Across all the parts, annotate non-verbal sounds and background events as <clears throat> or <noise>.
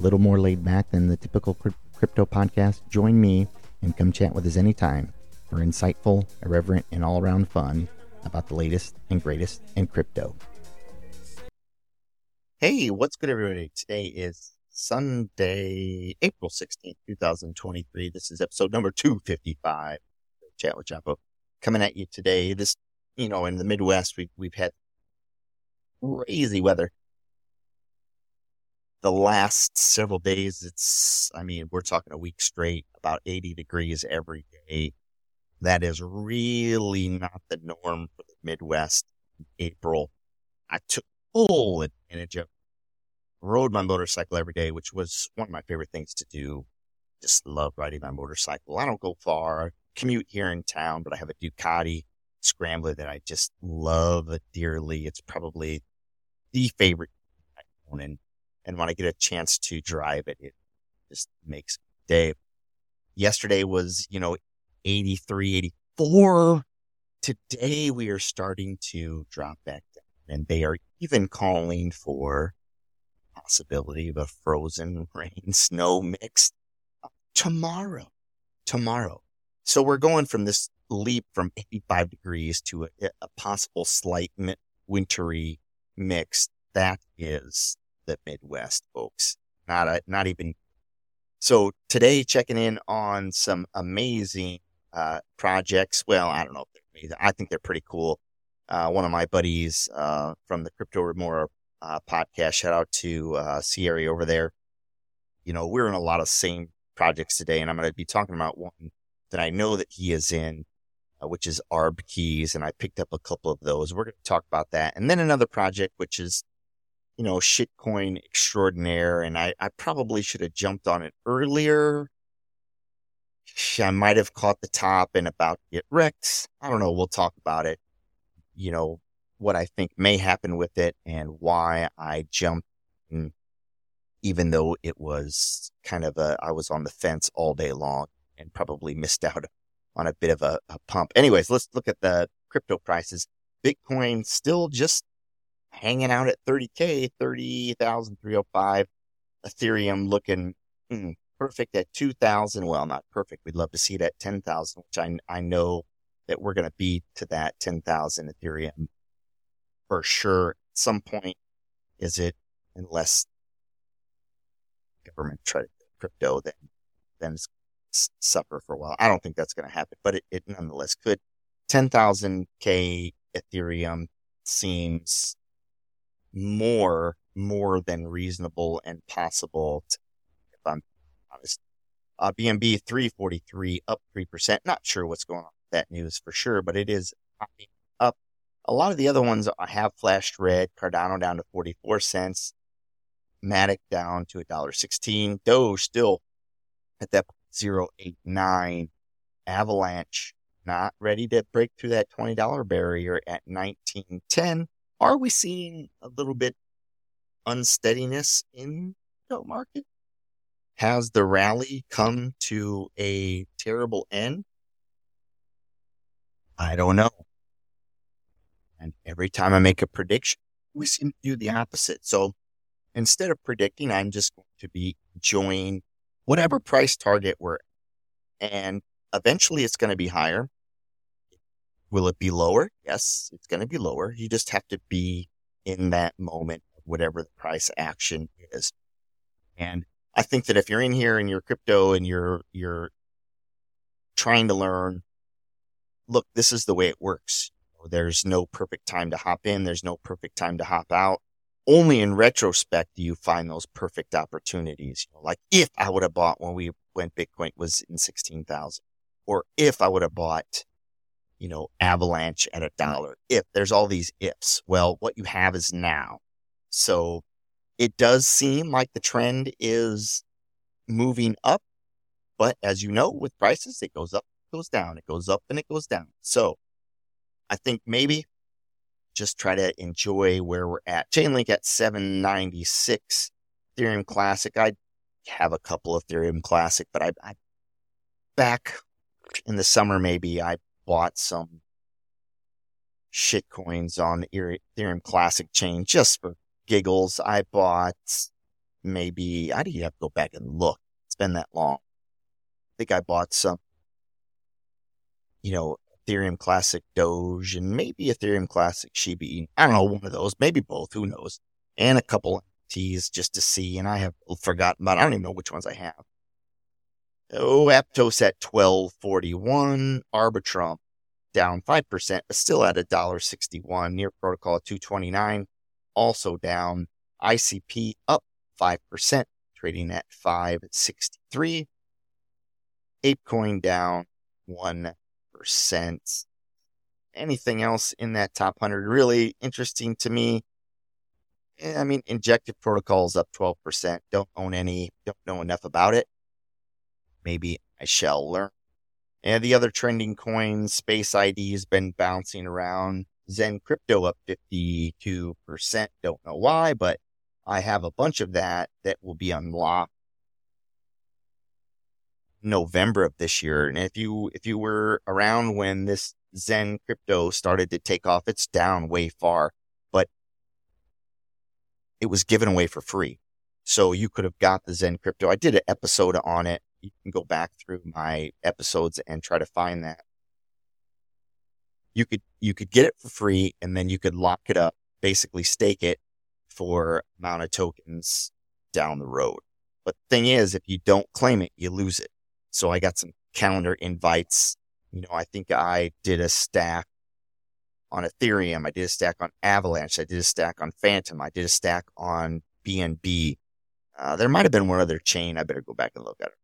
little more laid back than the typical crypto podcast. Join me and come chat with us anytime for insightful, irreverent, and all around fun about the latest and greatest in crypto. Hey, what's good, everybody? Today is Sunday, April 16th, 2023. This is episode number 255. Chat with Chapo. Coming at you today. This, you know, in the Midwest, we've, we've had crazy weather the last several days, it's, I mean, we're talking a week straight, about 80 degrees every day. That is really not the norm for the Midwest in April. I took full advantage of rode my motorcycle every day, which was one of my favorite things to do. Just love riding my motorcycle. I don't go far. Commute here in town, but I have a Ducati Scrambler that I just love dearly. It's probably the favorite I own. And and when I get a chance to drive it, it just makes day. Yesterday was, you know, 83, 84. Today we are starting to drop back down and they are even calling for possibility of a frozen <laughs> rain snow mix tomorrow. Tomorrow. So we're going from this leap from 85 degrees to a, a possible slight wintry mix. That is the Midwest, folks. Not a, not even. So today, checking in on some amazing uh, projects. Well, I don't know if they're amazing. I think they're pretty cool. Uh, one of my buddies uh, from the Crypto Remora uh, podcast, shout out to uh, Sierra over there. You know, we're in a lot of same projects today, and I'm going to be talking about one that I know that he is in, uh, which is ARB Keys, and I picked up a couple of those. We're going to talk about that, and then another project which is you know, shitcoin extraordinaire. And I, I probably should have jumped on it earlier. I might have caught the top and about to get wrecked. I don't know. We'll talk about it. You know, what I think may happen with it and why I jumped in, even though it was kind of a, I was on the fence all day long and probably missed out on a bit of a, a pump. Anyways, let's look at the crypto prices. Bitcoin still just hanging out at 30K, 30,305. Ethereum looking mm, perfect at 2,000. Well, not perfect. We'd love to see it at 10,000, which I, I know that we're going to be to that 10,000 Ethereum for sure. At some point, is it, unless government try to crypto, then, then suffer for a while. I don't think that's going to happen, but it, it nonetheless could. 10,000K Ethereum seems more more than reasonable and possible. To, if I'm honest, uh, BNB 343 up three percent. Not sure what's going on with that news for sure, but it is up. A lot of the other ones have flashed red. Cardano down to 44 cents. Matic down to a dollar sixteen. Doge still at that 089. Avalanche not ready to break through that $20 barrier at 1910 are we seeing a little bit unsteadiness in the market? Has the rally come to a terrible end? I don't know. And every time I make a prediction, we seem to do the opposite. So instead of predicting, I'm just going to be enjoying whatever price target we're at. and eventually it's going to be higher. Will it be lower? Yes, it's going to be lower. You just have to be in that moment, whatever the price action is. And I think that if you're in here and you're crypto and you're, you're trying to learn, look, this is the way it works. There's no perfect time to hop in. There's no perfect time to hop out. Only in retrospect do you find those perfect opportunities. You know, like if I would have bought when we, when Bitcoin was in 16,000 or if I would have bought you know, avalanche at a dollar. If there's all these ifs, well, what you have is now. So it does seem like the trend is moving up. But as you know, with prices, it goes up, it goes down, it goes up and it goes down. So I think maybe just try to enjoy where we're at. Chainlink at 796. Ethereum Classic. I have a couple of Ethereum Classic, but I, I back in the summer maybe I bought some shit coins on the Ethereum Classic chain just for giggles. I bought maybe I didn't have to go back and look. It's been that long. I think I bought some, you know, Ethereum Classic Doge and maybe Ethereum Classic Shiba. I don't know, one of those, maybe both, who knows? And a couple T's just to see, and I have forgotten about. I don't even know which ones I have. Oh, Aptos at twelve forty one, Arbitrum down five percent, but still at a dollar sixty one. Near Protocol at two twenty nine, also down. ICP up five percent, trading at five sixty three. ApeCoin down one percent. Anything else in that top hundred really interesting to me? Eh, I mean, Injective Protocols up 12%. Don't own any, don't know enough about it. Maybe I shall learn. And the other trending coins, Space ID has been bouncing around. Xen Crypto up 52%. Don't know why, but I have a bunch of that that will be unlocked November of this year. And if you if you were around when this Xen crypto started to take off, it's down way far but it was given away for free. So you could have got the Xen crypto. I did an episode on it. You can go back through my episodes and try to find that. You could you could get it for free and then you could lock it up, basically stake it for amount of tokens down the road. But the thing is, if you don't claim it, you lose it. So I got some calendar invites. You know, I think I did a stack on Ethereum. I did a stack on Avalanche. I did a stack on Fantom. I did a stack on BNB. Uh, there might have been one other chain. I better go back and look at it.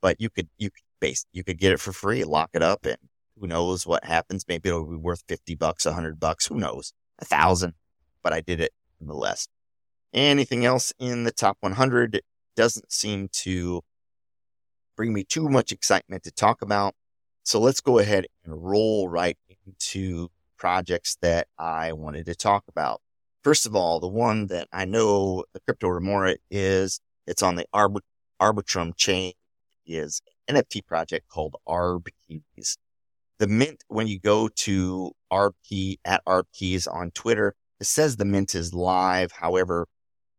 But you could, you could base, you could get it for free, lock it up, and who knows what happens? Maybe it'll be worth 50 bucks, a 100 bucks. Who knows? A thousand. But I did it nonetheless. Anything else in the top 100 doesn't seem to bring me too much excitement to talk about. So let's go ahead and roll right into projects that I wanted to talk about. First of all, the one that I know the crypto remora is, it's on the Arbit- Arbitrum chain is an NFT project called ArbKeys. The mint, when you go to RP at ArbKeys on Twitter, it says the mint is live. However,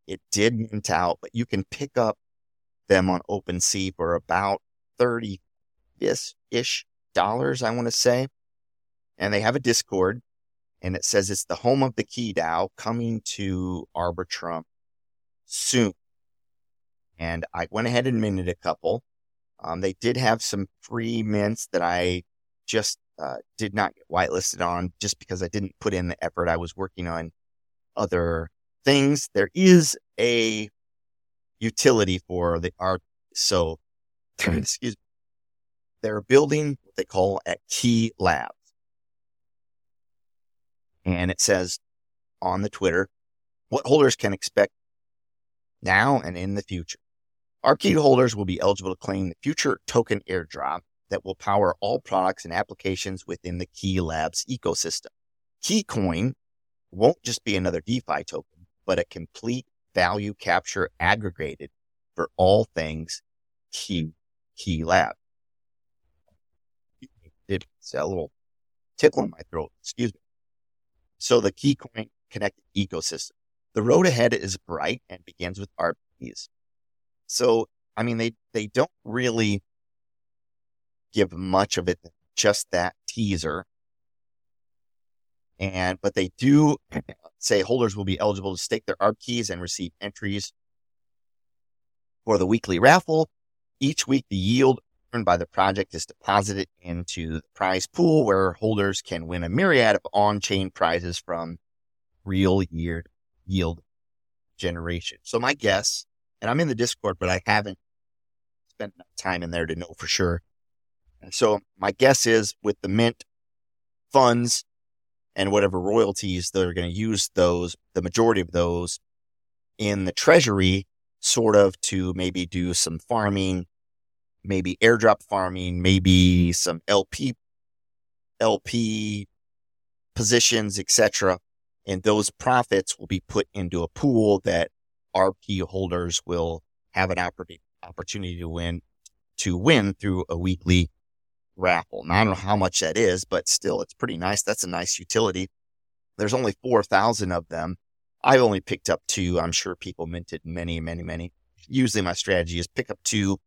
it did mint out, but you can pick up them on OpenSea for about 30 ish dollars, I want to say and they have a Discord, and it says it's the home of the Key DAO coming to Arbitrum soon. And I went ahead and minted a couple. Um, they did have some free mints that I just uh, did not get whitelisted on just because I didn't put in the effort. I was working on other things. There is a utility for the art. So, <clears throat> excuse me. They're building what they call a key lab and it says on the Twitter what holders can expect now and in the future. Our key holders will be eligible to claim the future token airdrop that will power all products and applications within the Key Labs ecosystem. KeyCoin won't just be another DeFi token, but a complete value capture aggregated for all things Key Key Lab. It's a little tickle in my throat. Excuse me. So the KeyCoin connected ecosystem. The road ahead is bright and begins with RPs. So, I mean, they, they don't really give much of it, just that teaser. And, but they do <clears throat> say holders will be eligible to stake their ARB keys and receive entries for the weekly raffle. Each week, the yield earned by the project is deposited into the prize pool where holders can win a myriad of on-chain prizes from real yield, yield generation. So my guess, and I'm in the Discord, but I haven't spent enough time in there to know for sure. And so my guess is with the mint funds and whatever royalties they're going to use those, the majority of those in the treasury sort of to maybe do some farming, maybe airdrop farming, maybe some LP, LP positions, etc. And those profits will be put into a pool that RP holders will have an opportunity to win to win through a weekly raffle. Now, I don't know how much that is, but still, it's pretty nice. That's a nice utility. There's only 4,000 of them. I've only picked up two. I'm sure people minted many, many, many. Usually my strategy is pick up two.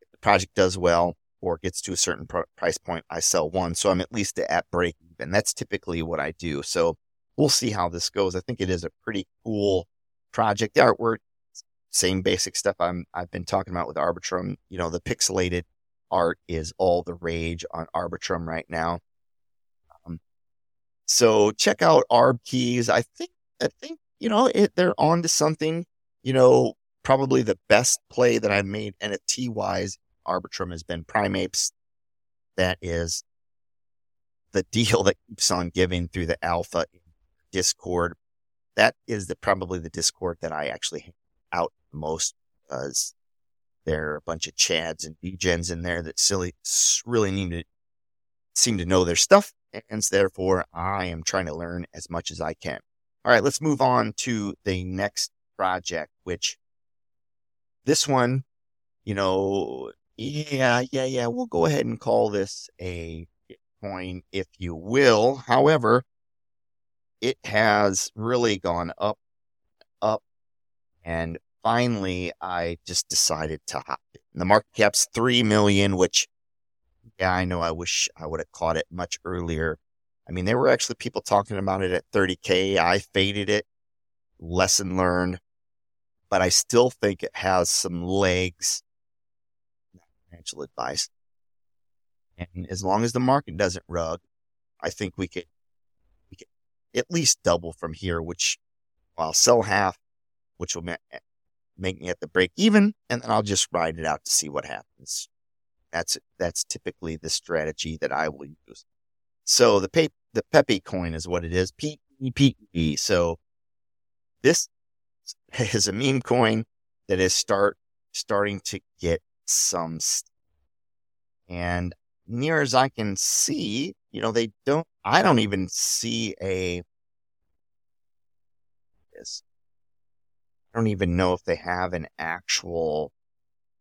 If the project does well or gets to a certain pr- price point, I sell one. So I'm at least at break even. That's typically what I do. So we'll see how this goes. I think it is a pretty cool project. Artwork, same basic stuff I'm, I've been talking about with Arbitrum. You know, the pixelated art is all the rage on Arbitrum right now. Um, so check out Arb Keys. I think I think you know it, they're on to something. You know, probably the best play that I've made NFT wise Arbitrum has been Primapes. That is the <laughs> deal that keeps on giving through the alpha Discord. That is the probably the Discord that I actually out most because there are a bunch of Chads and Degens in there that silly really need to seem to know their stuff, and therefore I am trying to learn as much as I can. All right, let's move on to the next project, which this one, you know, yeah, yeah, yeah, we'll go ahead and call this a Bitcoin, if you will. However, it has really gone up, up, and finally, I just decided to hop in. The market cap's three million, which, yeah, I know. I wish I would have caught it much earlier. I mean, there were actually people talking about it at 30k. I faded it. Lesson learned, but I still think it has some legs. Financial advice, and as long as the market doesn't rug, I think we could at least double from here. Which, I'll sell half, which will eh, make me at the break even, and then I'll just ride it out to see what happens. That's that's typically the strategy that I will use. So the pay, the Pepe coin is what it is. P E P E. So this <laughs> is a meme coin that is start starting to get some st- and near as I can see, you know, they don't I don't even see a this I don't even know if they have an actual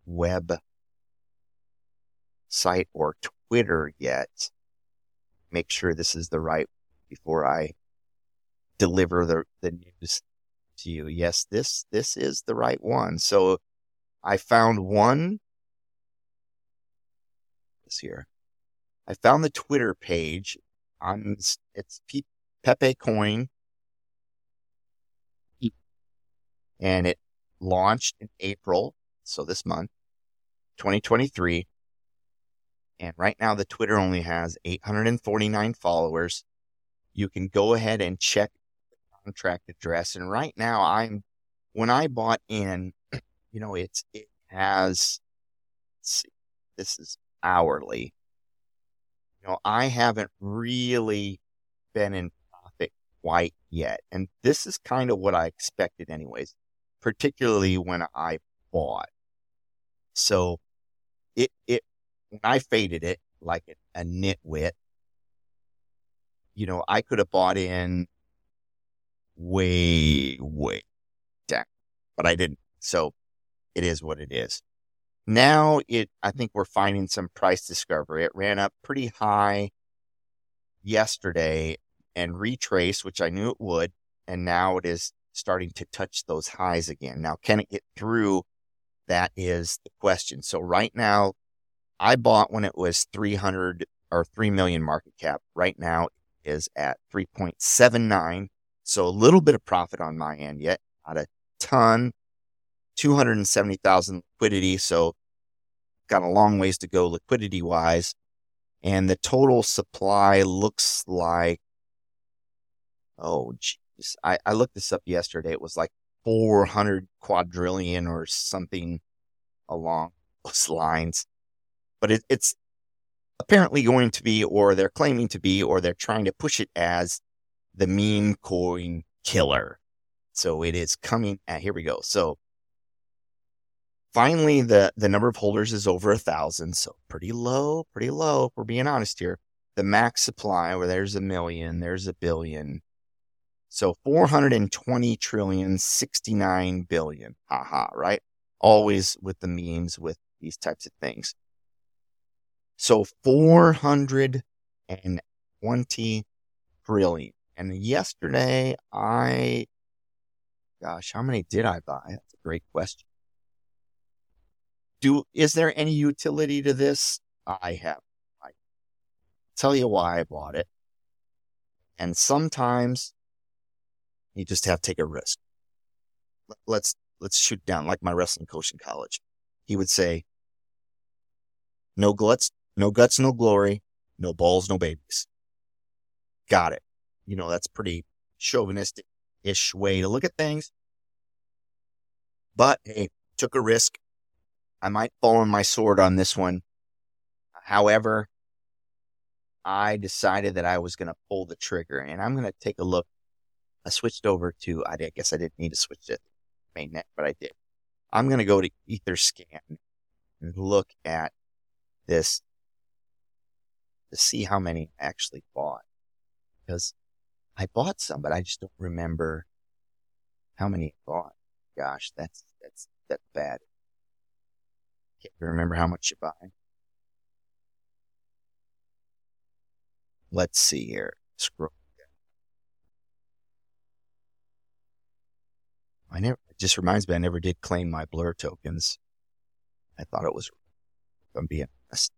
web site or Twitter yet. Make sure this is the right before I deliver the, the news to you. Yes, this this is the right one. So I found one this here. I found the Twitter page on it's Pepe Coin and it launched in April, so this month, 2023. And right now, the Twitter only has 849 followers. You can go ahead and check the contract address. And right now, I'm when I bought in, <clears throat> you know, it's it has. See, this is hourly. Know, I haven't really been in profit quite yet, and this is kind of what I expected, anyways particularly when I bought. So it, it, when I faded it like a, a nitwit, you know, I could have bought in way, way down, but I didn't. So it is what it is. Now it, I think we're finding some price discovery. It ran up pretty high yesterday and retraced, which I knew it would. And now it is starting to touch those highs again. Now, can it get through? That is the question. So right now, I bought when it was 300 or 3 million market cap. Right now is at 3.79. So a little bit of profit on my end yet, not a ton, 270,000 liquidity. So got a long ways to go liquidity wise. And the total supply looks like, oh, gee, I, I looked this up yesterday. It was like 400 quadrillion or something along those <laughs> lines. But it, it's apparently going to be, or they're claiming to be, or they're trying to push it as the meme coin killer. So it is coming at, here we go. So finally, the, the number of holders is over a thousand. So pretty low, pretty low. If we're being honest here. The max supply, where there's a million, there's a billion. So 420 trillion, 69 billion. Haha, right? Always with the memes with these types of things. So 420 trillion. And yesterday I, gosh, how many did I buy? That's a great question. Do, is there any utility to this? I have. I tell you why I bought it. And sometimes you just have to take a risk. Let's, let's shoot down like my wrestling coach in college. He would say, no guts, no guts, no glory, no balls, no babies. Got it. You know, that's pretty chauvinistic ish way to look at things. But hey, took a risk. I might fall on my sword on this one. However, I decided that I was going to pull the trigger and I'm going to take a look. I switched over to, I guess I didn't need to switch to mainnet, but I did. I'm going to go to Etherscan and look at this to see how many I actually bought because I bought some, but I just don't remember how many I bought. Gosh, that's, that's, that's bad. Can't remember how much you buy. Let's see here. Scroll. I never, it just reminds me, I never did claim my blur tokens. I thought it was, if I'm being honest.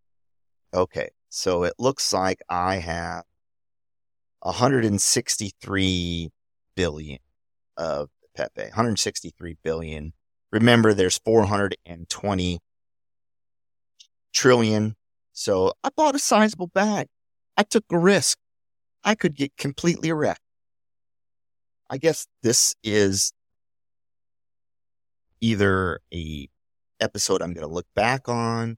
Okay. So it looks like I have 163 billion of Pepe, 163 billion. Remember, there's 420 trillion. So I bought a sizable bag. I took a risk. I could get completely wrecked. I guess this is either a episode I'm going to look back on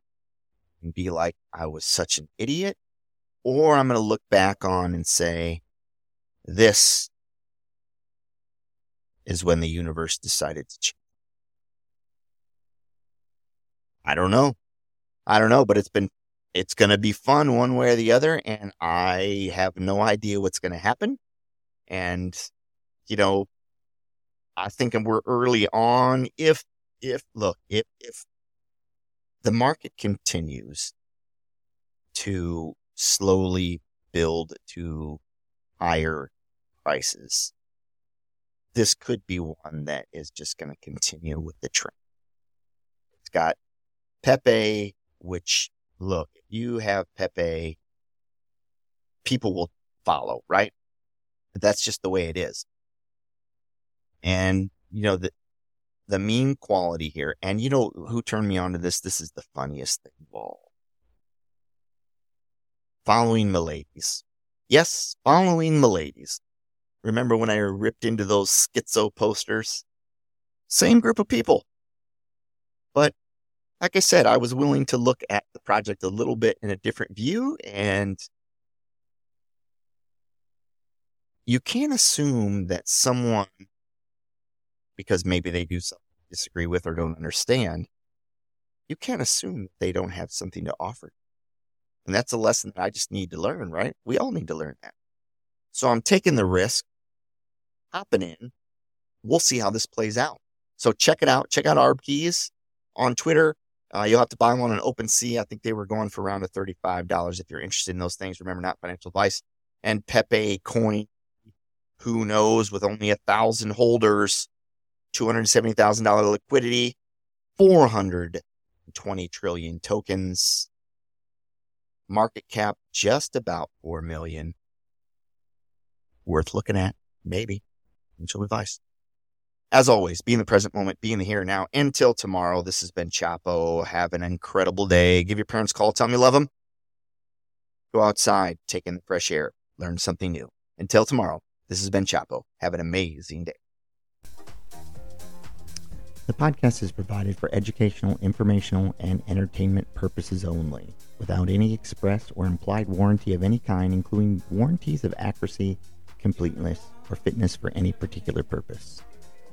and be like, I was such an idiot, or I'm going to look back on and say, this is when the universe decided to change. I don't know. I don't know, but it's been, it's going to be fun one way or the other. And I have no idea what's going to happen. And, you know, I think we're early on. If, if, look, if, if the market continues to slowly build to higher prices, this could be one that is just going to continue with the trend. It's got Pepe, which look, you have Pepe, people will follow, right? But that's just the way it is. And, you know, the, the meme quality here. And you know who turned me on to this? This is the funniest thing of all. Following the ladies. Yes, following the ladies. Remember when I ripped into those schizo posters? Same group of people. But like I said, I was willing to look at the project a little bit in a different view and you can't assume that someone because maybe they do something disagree with or don't understand, you can't assume they don't have something to offer. And that's a lesson that I just need to learn, right? We all need to learn that. So I'm taking the risk, hopping in. We'll see how this plays out. So check it out. Check out ARB Keys on Twitter. Uh, you'll have to buy one on OpenSea. I think they were going for around a $35 if you're interested in those things. Remember, not financial advice. And Pepe Coin, who knows, with only a thousand holders, $270,000 liquidity, 420 trillion tokens, market cap just about 4 million. Worth looking at, maybe. Mutual advice. As always, be in the present moment, be in the here and now. Until tomorrow, this has been Chapo. Have an incredible day. Give your parents a call. Tell them you love them. Go outside, take in the fresh air, learn something new. Until tomorrow, this has been Chapo. Have an amazing day. The podcast is provided for educational, informational, and entertainment purposes only, without any express or implied warranty of any kind, including warranties of accuracy, completeness, or fitness for any particular purpose.